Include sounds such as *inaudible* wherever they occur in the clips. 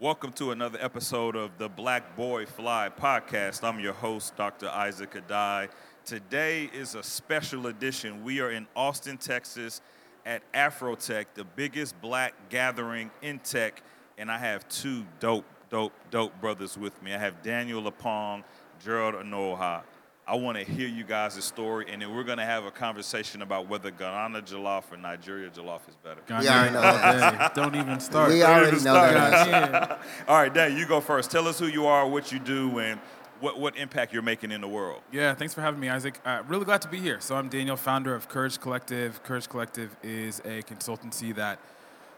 Welcome to another episode of the Black Boy Fly podcast. I'm your host, Dr. Isaac Addae. Today is a special edition. We are in Austin, Texas at Afrotech, the biggest black gathering in tech, and I have two dope, dope, dope brothers with me. I have Daniel Oppong, Gerald Onuoha. I want to hear you guys' story, and then we're going to have a conversation about whether Ghana Jollof or Nigeria Jollof is better. We already know *laughs* that. Don't even start. We already know start. that. Yeah. *laughs* All right, Dan, you go first. Tell us who you are, what you do, and what, what impact you're making in the world. yeah, thanks for having me, Isaac. Uh, really glad to be here. So I'm Daniel, founder of Courage Collective. Courage Collective is a consultancy that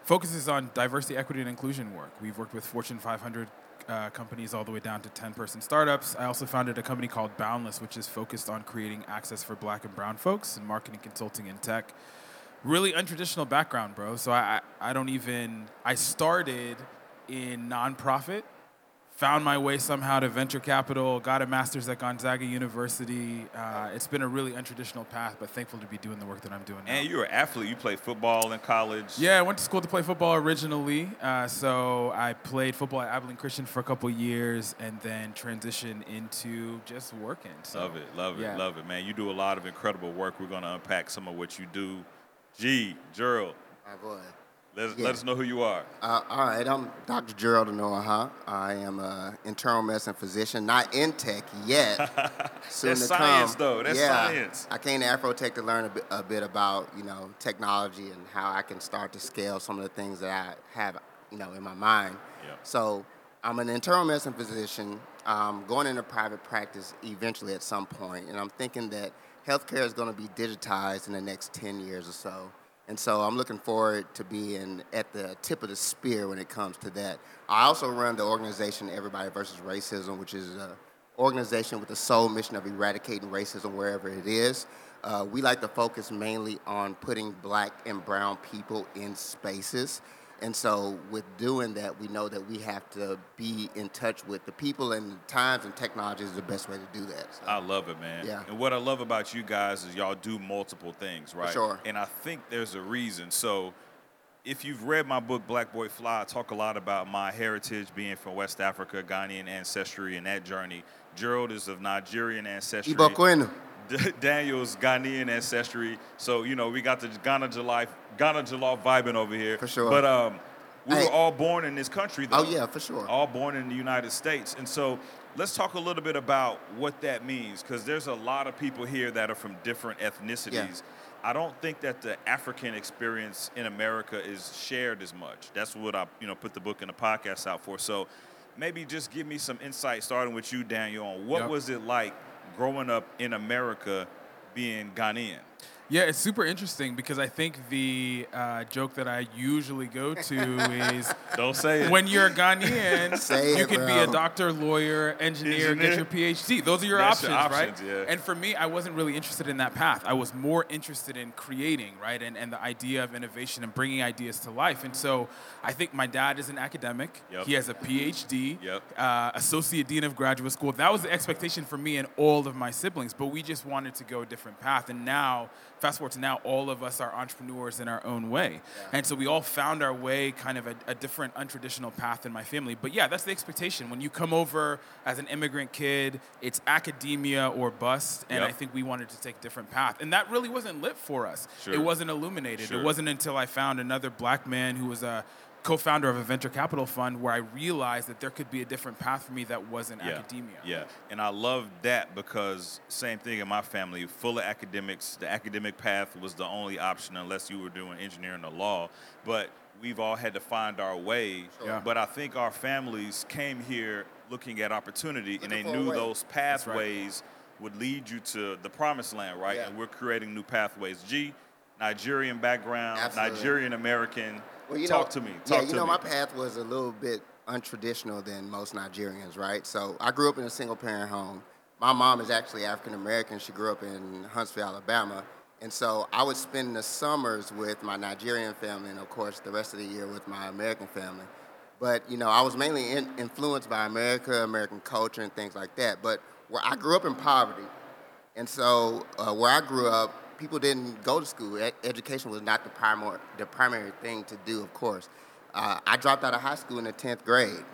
focuses on diversity, equity, and inclusion work. We've worked with Fortune 500 uh, companies all the way down to 10-person startups. I also founded a company called Boundless, which is focused on creating access for black and brown folks in marketing, consulting, and tech. Really untraditional background, bro. So I I don't even, I started in nonprofit found my way somehow to venture capital, got a master's at Gonzaga University. Uh, it's been a really untraditional path, but thankful to be doing the work that I'm doing now. And you're an athlete. You played football in college. yeah, I went to school to play football originally. Uh, so I played football at Abilene Christian for a couple years and then transitioned into just working. So, Love it, love it, yeah. love it, man. You do a lot of incredible work. We're going to unpack some of what you do. G, Gerald, My boy. Let, Yeah. let us know who you are. Uh, all right, I'm Dr. Gerald Onuoha. I am an internal medicine physician, not in tech yet. *laughs* Soon That's to science, come. though. That's yeah, science. I came to Afrotech to learn a bit, a bit about you know technology and how I can start to scale some of the things that I have you know in my mind. Yep. So I'm an internal medicine physician, um, going into private practice eventually at some point, and I'm thinking that healthcare is going to be digitized in the next 10 years or so. And so I'm looking forward to being at the tip of the spear when it comes to that. I also run the organization Everybody versus Racism, which is an organization with the sole mission of eradicating racism wherever it is. Uh, we like to focus mainly on putting black and brown people in spaces. And so, with doing that, we know that we have to be in touch with the people and times and technology is the best way to do that. So, I love it, man. Yeah. And what I love about you guys is y'all do multiple things, right? sure. And I think there's a reason. So, if you've read my book, Black Boy Fly, I talk a lot about my heritage being from West Africa, Ghanaian ancestry, and that journey. Gerald is of Nigerian ancestry. Ibo Kwenu. D- *laughs* Daniel's Ghanaian ancestry. So, you know, we got the Ghana Jollof, Ghana Jollof vibing over here. For sure. But um, we Hey. were all born in this country, though. Oh, yeah, for sure. All born in the United States. And so let's talk a little bit about what that means, because there's a lot of people here that are from different ethnicities. Yeah. I don't think that the African experience in America is shared as much. That's what I, you know, put the book and the podcast out for. So maybe just give me some insight, starting with you, Daniel, on what Yep. was it like growing up in America being Ghanaian? Yeah, it's super interesting because I think the uh, joke that I usually go *laughs* to is Don't say it. when you're a Ghanaian, *laughs* Say you it, could be a doctor, lawyer, engineer, get your PhD. Those are your That's your options, options, right? yeah. And for me, I wasn't really interested in that path. I was more interested in creating, right? And, and the idea of innovation and bringing ideas to life. And so I think my dad is an academic. Yep. He has a PhD, Yep. uh, associate dean of graduate school. That was the expectation for me and all of my siblings, but we just wanted to go a different path. And now, fast forward to now, all of us are entrepreneurs in our own way. And so we all found our way kind of a, a different, untraditional path in my family. But yeah, that's the expectation. When you come over as an immigrant kid, it's academia or bust. And Yep. I think we wanted to take a different path. And that really wasn't lit for us. Sure. It wasn't illuminated. Sure. It wasn't until I found another black man who was a co-founder of a venture capital fund where I realized that there could be a different path for me that wasn't academia. Yeah, and I love that because same thing in my family, full of academics. The academic path was the only option unless you were doing engineering or law. But we've all had to find our way. Yeah. But I think our families came here looking at opportunity, and they Looking for a knew way. those right. pathways would lead you to the promised land, right? Yeah. And we're creating new pathways. G, Nigerian background, Absolutely. Nigerian American. Well, you Talk know, to me. yeah, Talk you to know, me. my path was a little bit untraditional than most Nigerians, right? So I grew up in a single parent home. My mom is actually African American. She grew up in Huntsville, Alabama. And so I would spend the summers with my Nigerian family and, of course, the rest of the year with my American family. But, you know, I was mainly in, influenced by America, American culture, and things like that. But where I grew up in poverty, and so uh, where I grew up, people didn't go to school. E- education was not the primary, the primary thing to do, of course. uh, I dropped out of high school in the 10th grade.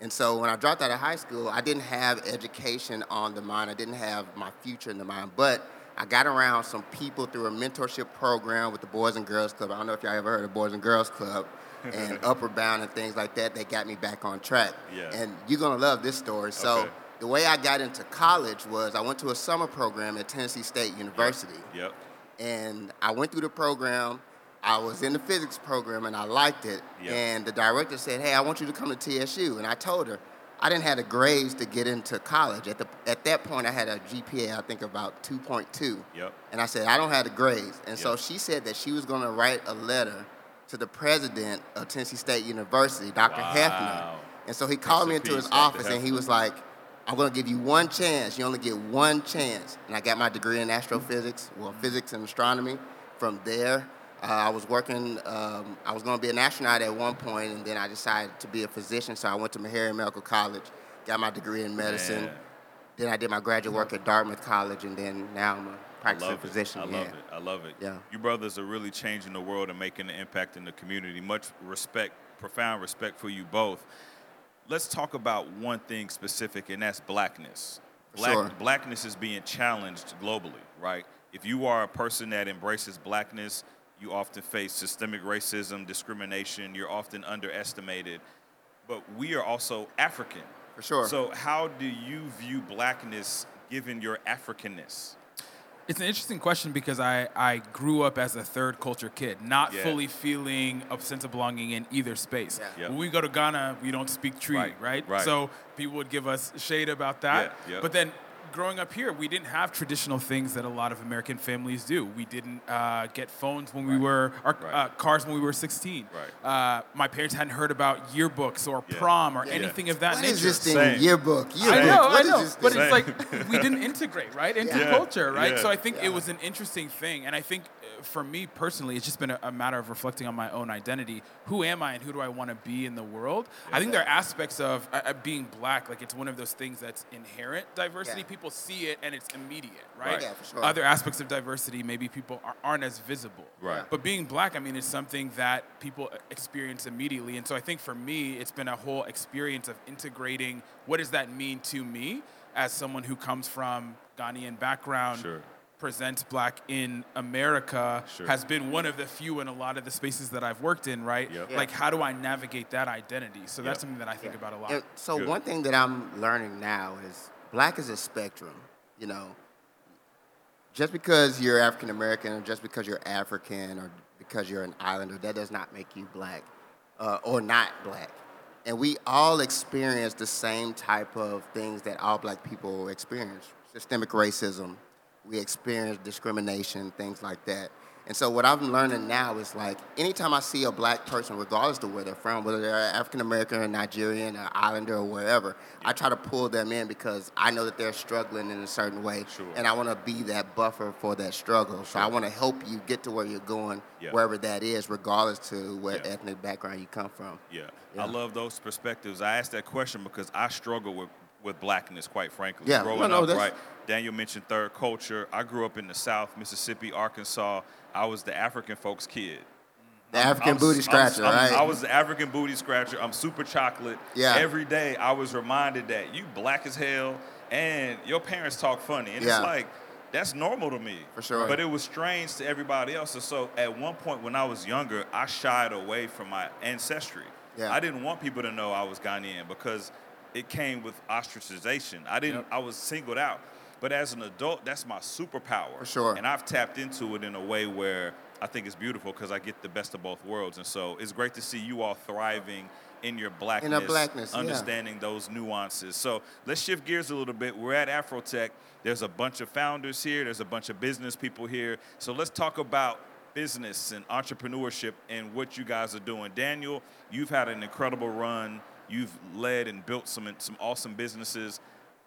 And so when I dropped out of high school, I didn't have education on the mind. I didn't have my future in the mind. But I got around some people through a mentorship program with the Boys and Girls Club. I don't know if y'all ever heard of Boys and Girls Club *laughs* and Upward Bound and things like that. They got me back on track. Yeah. And you're gonna love this story. So Okay. the way I got into college was I went to a summer program at Tennessee State University Yep. And I went through the program. I was in the physics program and I liked it. Yeah. And the director said, "Hey, I want you to come to TSU." And I told her I didn't have the grades to get into college. At the at that point, I had a GPA I think about 2.2. Yep. And I said I don't have the grades. And so she said that she was going to write a letter to the president of Tennessee State University, Dr. Wow. Hefner. And so he called me into his office and he was like, I'm going to give you one chance. You only get one chance. And I got my degree in astrophysics, well, physics and astronomy. From there, uh, I was working, um, I was going to be an astronaut at one point, and then I decided to be a physician. So I went to Meharry Medical College, got my degree in medicine. Man. Then I did my graduate work at Dartmouth College, and then now I'm a practicing physician. I yeah. love it. I love it. Yeah. You brothers are really changing the world and making an impact in the community. Much respect, profound respect for you both. Let's talk about one thing specific, and that's blackness. Black, Sure. Blackness is being challenged globally, right? If you are a person that embraces blackness, you often face systemic racism, discrimination. You're often underestimated. But we are also African. For sure. So, how do you view blackness given your Africanness? It's an interesting question because I, I grew up as a third culture kid, not Yeah. fully feeling a sense of belonging in either space. Yeah. Yeah. When we go to Ghana, we don't speak Twi, Right, right? right. So people would give us shade about that. Yeah, yeah. But then growing up here, we didn't have traditional things that a lot of American families do. We didn't uh, get phones when we were, our Right. uh, cars when we were 16. Right. Uh, my parents hadn't heard about yearbooks or Yeah. prom or Yeah. anything of that What nature. is this thing? Same. Yearbook. Yearbook. I know, What I know, this but it's like *laughs* we didn't integrate right into Yeah. culture, right? Yeah. So I think Yeah. it was an interesting thing, and I think uh, for me personally, it's just been a, a matter of reflecting on my own identity. Who am I, and who do I want to be in the world? I think there are aspects of uh, uh, being black, like it's one of those things that's inherent diversity. Yeah. People see it, and it's immediate, right? Right. Yeah, for sure. Other aspects of diversity, maybe people are, aren't as visible. Right. But being black, I mean, is something that people experience immediately. And so I think for me, it's been a whole experience of integrating what does that mean to me as someone who comes from Ghanaian background, Sure. presents black in America, Sure. has been one of the few in a lot of the spaces that I've worked in, right? Yep. Yeah. Like, how do I navigate that identity? So that's Yep. something that I think about a lot. And so Good. one thing that I'm learning now is black is a spectrum. You know, just because you're African American or just because you're African or because you're an islander, that does not make you black uh, or not black. And we all experience the same type of things that all black people experience: systemic racism. We experience discrimination, things like that. And so what I'm learning now is like anytime I see a black person, regardless of where they're from, whether they're African American or Nigerian or Islander or wherever, I try to pull them in because I know that they're struggling in a certain way, Sure. and I want to be that buffer for that struggle. So I want to help you get to where you're going, Yeah. wherever that is, regardless to what Yeah. ethnic background you come from. Yeah. Yeah. I love those perspectives. I asked that question because I struggle with, with blackness, quite frankly. Yeah, Growing no, no, up, that's- right? Daniel mentioned third culture. I grew up in the South, Mississippi, Arkansas. I was the African folks' kid. The African I'm- booty I'm- scratcher, I'm- right? I was the African booty scratcher. I'm super chocolate. Yeah. Every day I was reminded that you black as hell and your parents talk funny. And Yeah. it's like, that's normal to me. For sure. But it was strange to everybody else. And so at one point when I was younger, I shied away from my ancestry. Yeah. I didn't want people to know I was Ghanaian because it came with ostracization. I didn't Yep. I was singled out. But as an adult, that's my superpower. For sure. And I've tapped into it in a way where I think it's beautiful because I get the best of both worlds. And so it's great to see you all thriving in your blackness, blackness, yeah. understanding those nuances. So let's shift gears a little bit. We're at Afrotech. There's a bunch of founders here. There's a bunch of business people here. So let's talk about business and entrepreneurship and what you guys are doing. Daniel, you've had an incredible run. You've led and built some some awesome businesses.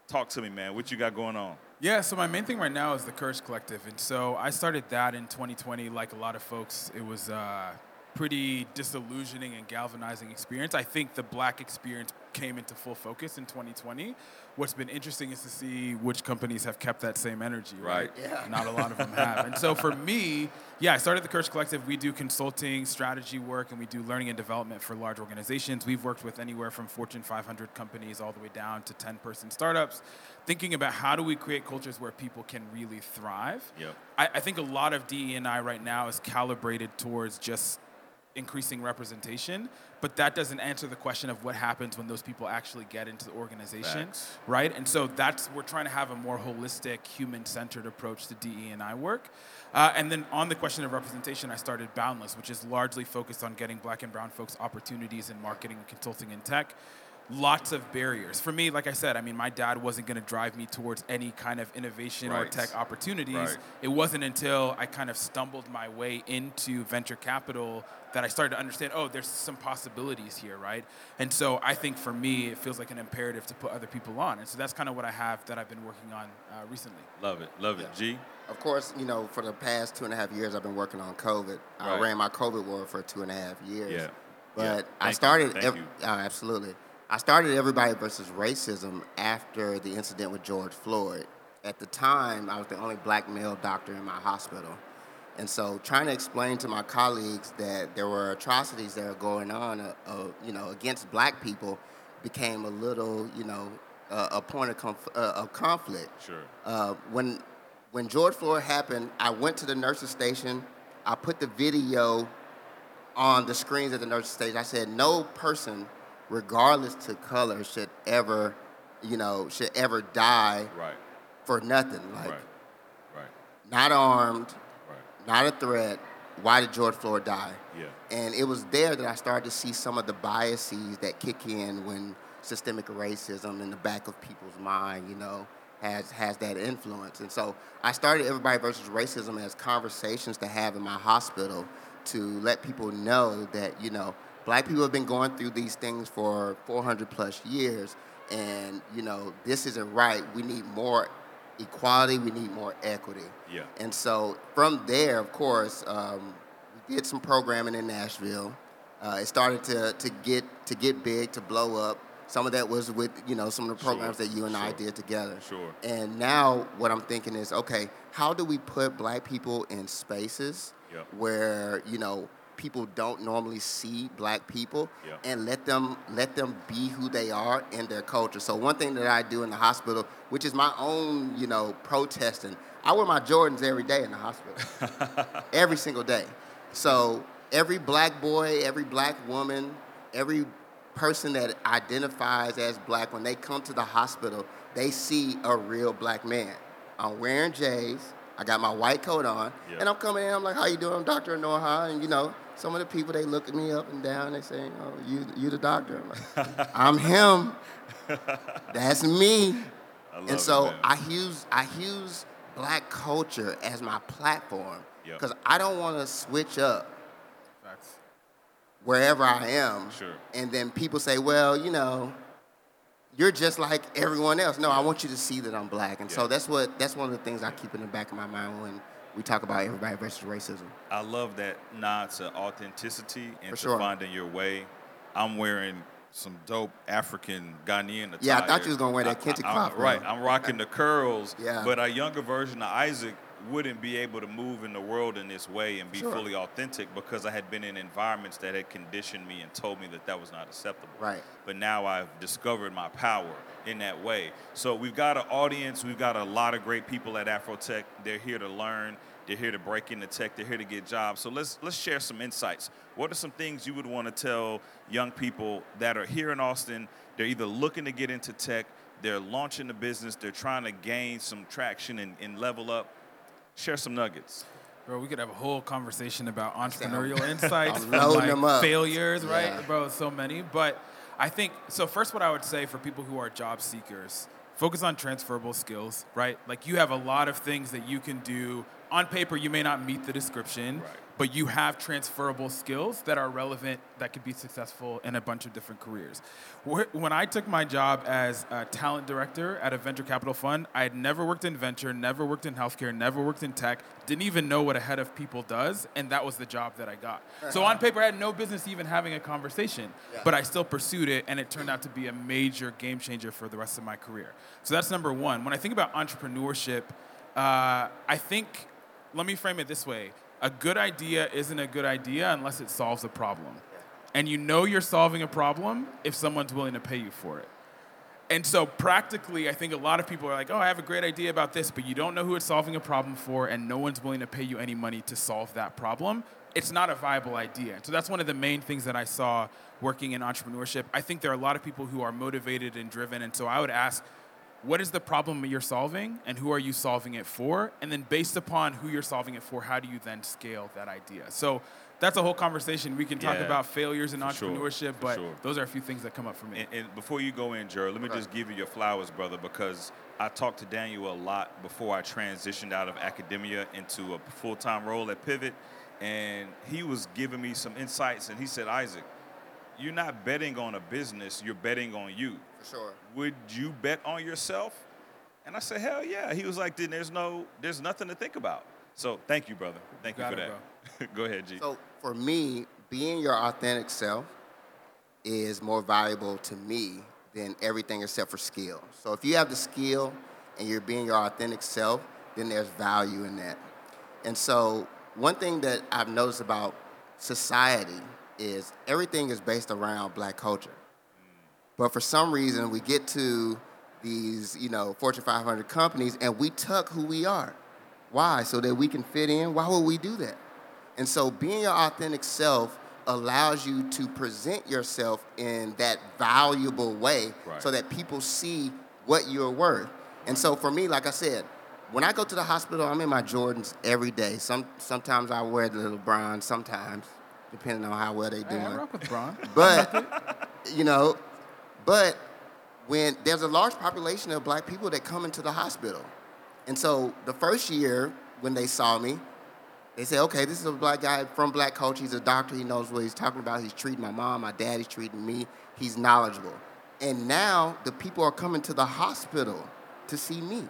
Talk to me, man. What you got going on? Yeah, so my main thing right now is the Courage Collective. And so I started that in 2020, like a lot of folks. It was uh, pretty disillusioning and galvanizing experience. I think the black experience came into full focus in 2020. What's been interesting is to see which companies have kept that same energy. Right. Right. Yeah. Not a lot of them have. And so for me, yeah, I started the Courage Collective. We do consulting, strategy work, and we do learning and development for large organizations. We've worked with anywhere from Fortune 500 companies all the way down to 10 person startups, thinking about how do we create cultures where people can really thrive. Yep. I, I think a lot of DE&I right now is calibrated towards just increasing representation, but that doesn't answer the question of what happens when those people actually get into the organization, Facts. right? And so that's we're trying to have a more holistic, human-centered approach to DE&I work. Uh, and then on the question of representation, I started Boundless, which is largely focused on getting Black and Brown folks opportunities in marketing, and consulting, and tech lots of barriers. For me, like I said, I mean, my dad wasn't going to drive me towards any kind of innovation or tech opportunities. Right. It wasn't until I kind of stumbled my way into venture capital that I started to understand, oh, there's some possibilities here, right? And so I think for me, it feels like an imperative to put other people on. And so that's kind of what I have that I've been working on uh, recently. Love it. Love it. G. Of course, you know, for the past two and a half years, I've been working on COVID. Right. I ran my COVID war for two and a half years. Yeah. But Yeah. I Thank you. started. Thank ev- you. oh, absolutely. I started Everybody versus Racism after the incident with George Floyd. At the time, I was the only black male doctor in my hospital. And so, trying to explain to my colleagues that there were atrocities that are going on, uh, uh, you know, against black people, became a little, you know, uh, a point of, conf- uh, of conflict. Sure. Uh, when when George Floyd happened, I went to the nurses station. I put the video on the screens at the nurses station. I said, no person, regardless to color, should ever, you know, should ever die Right. for nothing. Like, Right. Right. not armed, Right. not a threat. Why did George Floyd die? Yeah. And it was there that I started to see some of the biases that kick in when systemic racism in the back of people's mind, you know, has has that influence. And so I started Everybody versus Racism as conversations to have in my hospital to let people know that, you know, black people have been going through these things for 400 plus years and, you know, this isn't right. We need more equality, we need more equity. Yeah. And so from there, of course, um, we did some programming in Nashville. Uh, it started to, to get to get big, to blow up. Some of that was with you know some of the Sure, programs that you and I did together. sure. And now what I'm thinking is, okay, how do we put black people in spaces Yep. where you know people don't normally see black people Yep. and let them let them be who they are in their culture. So one thing that I do in the hospital, which is my own, you know, protesting, I wear my Jordans every day in the hospital. *laughs* every single day. So every black boy, every black woman, every person that identifies as black, when they come to the hospital, they see a real black man. I'm wearing J's. I got my white coat on, Yeah. and I'm coming in. I'm like, "How you doing? I'm Dr. Noha." And you know, some of the people they look at me up and down. They say, "Oh, you, you the doctor?" I'm like, "I'm him. That's me." And so it. I use I use black culture as my platform Yep. because I don't want to switch up Facts. wherever I am. Sure. And then people say, well, you know, you're just like everyone else. No, I want you to see that I'm black. And so that's what that's one of the things I keep in the back of my mind when we talk about everybody versus racism. I love that nod to authenticity and For to sure. finding your way. I'm wearing some dope African Ghanaian attire. Yeah, I thought you was gonna wear that kente cloth. Right, I'm rocking the curls. Yeah. But a younger version of Isaac wouldn't be able to move in the world in this way and be Sure. fully authentic because I had been in environments that had conditioned me and told me that that was not acceptable. Right. But now I've discovered my power in that way. So we've got an audience. We've got a lot of great people at Afrotech. They're here to learn. They're here to break into tech. They're here to get jobs. So let's let's share some insights. What are some things you would want to tell young people that are here in Austin? They're either looking to get into tech, they're launching a business, they're trying to gain some traction and, and level up. Share some nuggets. Bro, we could have a whole conversation about entrepreneurial *laughs* insights, I'm from, loading like, failures, right? Yeah. Bro, so many. But I think so. First, what I would say for people who are job seekers, focus on transferable skills, right? Like you have a lot of things that you can do. On paper, you may not meet the description, Right. But you have transferable skills that are relevant that could be successful in a bunch of different careers. When I took my job as a talent director at a venture capital fund, I had never worked in venture, never worked in healthcare, never worked in tech, didn't even know what a head of people does, and that was the job that I got. So on paper, I had no business even having a conversation, yeah. but I still pursued it, and it turned out to be a major game changer for the rest of my career. So that's number one. When I think about entrepreneurship, uh, I think, let me frame it this way a good idea isn't a good idea unless it solves a problem. And you know you're solving a problem if someone's willing to pay you for it. And so, practically, I think a lot of people are like, oh, I have a great idea about this, but you don't know who it's solving a problem for, and no one's willing to pay you any money to solve that problem. It's not a viable idea. So, that's one of the main things that I saw working in entrepreneurship. I think there are a lot of people who are motivated and driven. And so, I would ask, what is the problem you're solving and who are you solving it for? And then based upon who you're solving it for, how do you then scale that idea? So that's a whole conversation. We can talk yeah, about failures in entrepreneurship, sure, but sure. those are a few things that come up for me. And, and before you go in, Gerald, let me just give you your flowers, brother, because I talked to Daniel a lot before I transitioned out of academia into a full-time role at Pivot, and he was giving me some insights, and he said, Isaac, you're not betting on a business, you're betting on you. For sure. Would you bet on yourself? And I said, hell yeah. He was like, then there's no, there's nothing to think about. So thank you, brother. Thank you, you for it, that. *laughs* Go ahead, G. So for me, being your authentic self is more valuable to me than everything except for skill. So if you have the skill and you're being your authentic self, then there's value in that. And so one thing that I've noticed about society is everything is based around black culture. But for some reason, we get to these, you know, Fortune 500 companies and we tuck who we are. Why? So that we can fit in? Why would we do that? And so being your authentic self allows you to present yourself in that valuable way right. so that people see what you're worth. And so for me, like I said, when I go to the hospital, I'm in my Jordans every day. Some sometimes I wear the little bronze, sometimes depending on how well they do. Hey, I rock with Braun. But you know, but when there's a large population of black people that come into the hospital, and so the first year when they saw me, they said, "Okay, this is a black guy from black culture. He's a doctor. He knows what he's talking about. He's treating my mom, my dad. He's treating me. He's knowledgeable." And now the people are coming to the hospital to see me.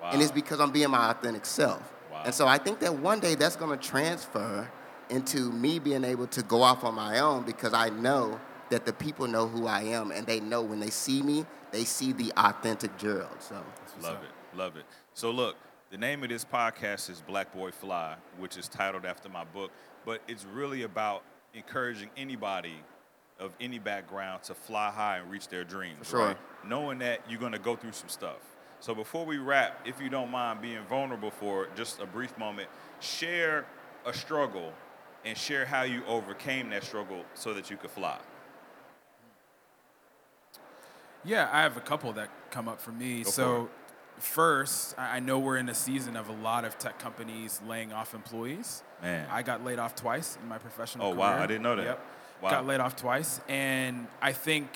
Wow. And it's because I'm being my authentic self. Wow. And so I think that one day that's going to transfer into me being able to go off on my own because I know that the people know who I am and they know when they see me, they see the authentic Gerald. So love it, love it. So look, the name of this podcast is Black Boy Fly, which is titled after my book, but it's really about encouraging anybody of any background to fly high and reach their dreams. Sure. Right? Knowing that you're going to go through some stuff. So before we wrap, if you don't mind being vulnerable for just a brief moment, share a struggle and share how you overcame that struggle so that you could fly. Yeah, I have a couple that come up for me. Go so, for first, I know we're in a season of a lot of tech companies laying off employees. Man, I got laid off twice in my professional oh, career. wow, I didn't know that. Yep, wow. got laid off twice, and I think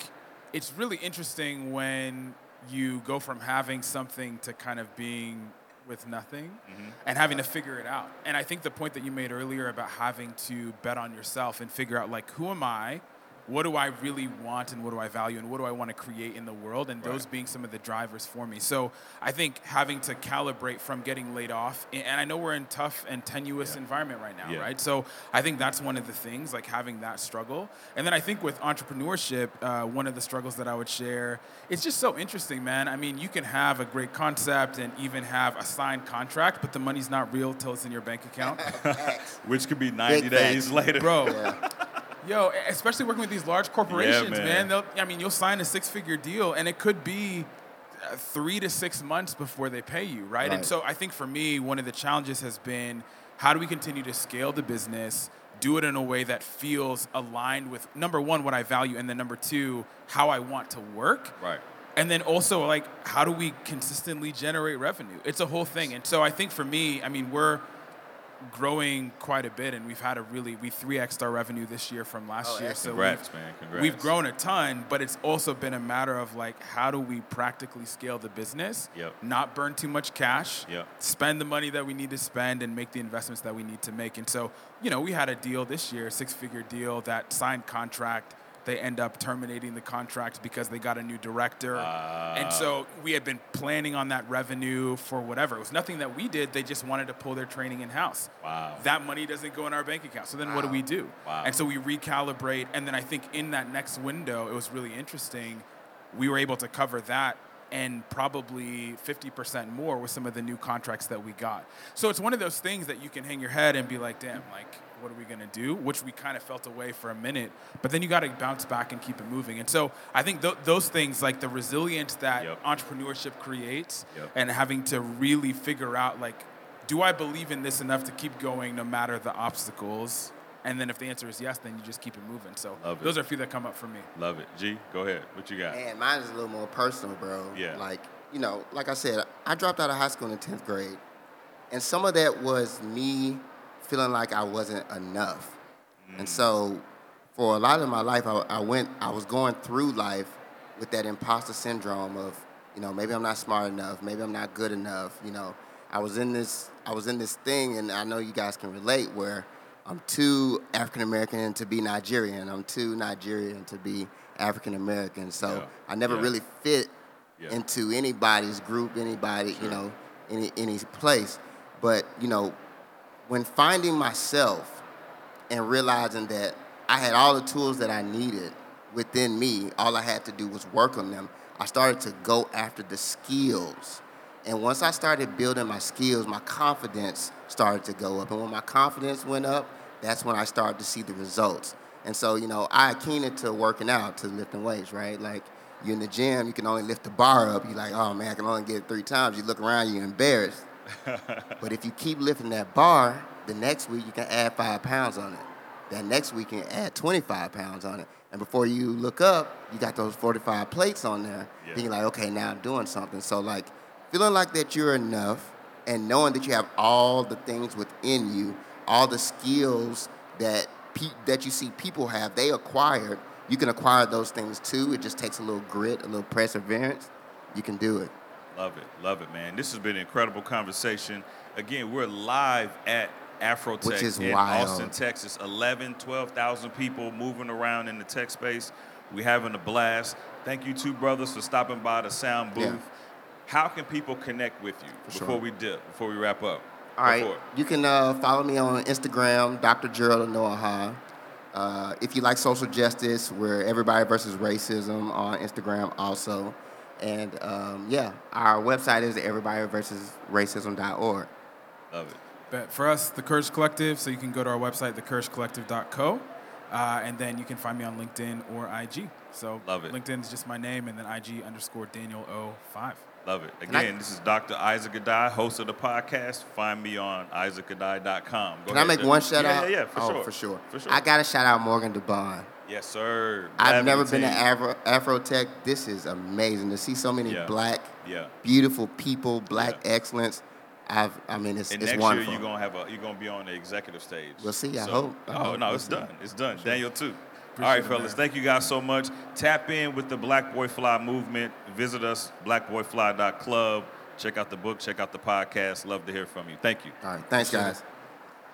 it's really interesting when you go from having something to kind of being with nothing mm-hmm. and having to figure it out. And I think the point that you made earlier about having to bet on yourself and figure out like who am I? What do I really want and what do I value and what do I want to create in the world and right. those being some of the drivers for me. So I think having to calibrate from getting laid off and I know we're in tough and tenuous yeah. environment right now, yeah. right? So I think that's one of the things like having that struggle. And then I think with entrepreneurship, uh, one of the struggles that I would share, it's just so interesting, man. I mean, you can have a great concept and even have a signed contract, but the money's not real till it's in your bank account, *laughs* which could be 90 Big days later. Bro. Yeah. Yo, especially working with these large corporations, yeah, man. man I mean, you'll sign a six-figure deal, and it could be uh, three to six months before they pay you, right? right? And so I think for me, one of the challenges has been how do we continue to scale the business, do it in a way that feels aligned with number one what I value, and then number two how I want to work. Right. And then also like how do we consistently generate revenue? It's a whole thing. And so I think for me, I mean, we're growing quite a bit, and we've had a really we three x our revenue this year from last Oh, year. excellent. So Congrats, we've, man. Congrats. we've grown a ton, but it's also been a matter of like how do we practically scale the business, Yep. not burn too much cash, Yep. spend the money that we need to spend, and make the investments that we need to make. And so, you know, we had a deal this year, six figure deal that signed contract. They end up terminating the contract because they got a new director. and so we had been planning on that revenue for whatever. It was nothing that we did. They just wanted to pull their training in house. Wow. That money doesn't go in our bank account. So then what do we do? Wow. And so we recalibrate. And then I think in that next window, it was really interesting. We were able to cover that and probably 50% more with some of the new contracts that we got. So it's one of those things that you can hang your head and be like, damn, like, what are we going to do? Which we kind of felt away for a minute, but then you got to bounce back and keep it moving. And so I think th- those things, like the resilience that Yep. entrepreneurship creates Yep. and having to really figure out, like, do I believe in this enough to keep going no matter the obstacles? And then if the answer is yes, then you just keep it moving. So Love it. those are a few that come up for me. Love it. G, go ahead. What you got? Man, mine is a little more personal, bro. Yeah. Like, you know, like I said, I dropped out of high school in the 10th grade. And some of that was me feeling like I wasn't enough. And mm. so for a lot of my life, I, I went, I was going through life with that imposter syndrome of, you know, maybe I'm not smart enough, maybe I'm not good enough. You know, I was in this, I was in this thing, and I know you guys can relate, where I'm too African American to be Nigerian, I'm too Nigerian to be African American. So Yeah. I never Yeah. really fit Yeah. into anybody's group, anybody, Sure. you know, any any place. But you know, when finding myself and realizing that I had all the tools that I needed within me, all I had to do was work on them. I started to go after the skills. And once I started building my skills, my confidence started to go up. And when my confidence went up, that's when I started to see the results. And so, you know, I akin it to working out, to lifting weights, right? Like, you're in the gym, you can only lift the bar up. You're like, oh man, I can only get it three times. You look around, you're embarrassed. *laughs* But if you keep lifting that bar, the next week you can add five pounds on it. That next week you can add 25 pounds on it. And before you look up, you got those 45 plates on there. Yeah. Then you're like, okay, now I'm doing something. So like feeling like that you're enough and knowing that you have all the things within you, all the skills that pe- that you see people have, they acquired. You can acquire those things too. It just takes a little grit, a little perseverance. You can do it. Love it. Love it, man. This has been an incredible conversation. Again, we're live at Afrotech Which is in wild. Austin, Texas. 11, 12,000 people moving around in the tech space. We're having a blast. Thank you, two brothers, for stopping by the sound booth. Yeah. How can people connect with you For before sure. we dip, before we wrap up? All right. Before- You can uh, follow me on Instagram, Dr. Gerald Noah. Uh, if you like social justice, we're Everybody versus Racism on Instagram also. And um, yeah, our website is everybodyversusracism.org. Love it. But for us, The Courage Collective, so you can go to our website, thecouragecollective.co, uh, and then you can find me on LinkedIn or IG. So Love it. LinkedIn is just my name, and then IG underscore Daniel 05. Love it. I- Again, this is Dr. Isaac Addae, host of the podcast. Find me on isaacaddae.com. Go Can I make Jeff. one shout yeah, out? Yeah, yeah, for oh, sure. For sure. For sure. I got to shout out Morgan DeBaun. Yes, sir. I've never been to. Afro, Afrotech. This is amazing to see so many Yeah. black, Yeah. beautiful people, black Yeah. excellence. I've, I mean, it's, And it's next wonderful. year you're gonna have a you're gonna be on the executive stage. We'll see, I So- hope. I oh hope. no, We'll it's see. done. It's done. Daniel too. All Appreciate right, it, fellas. Thank you guys so much. Tap in with the Black Boy Fly movement. Visit us, blackboyfly.club. Check out the book. Check out the podcast. Love to hear from you. Thank you. All right. Thanks, guys.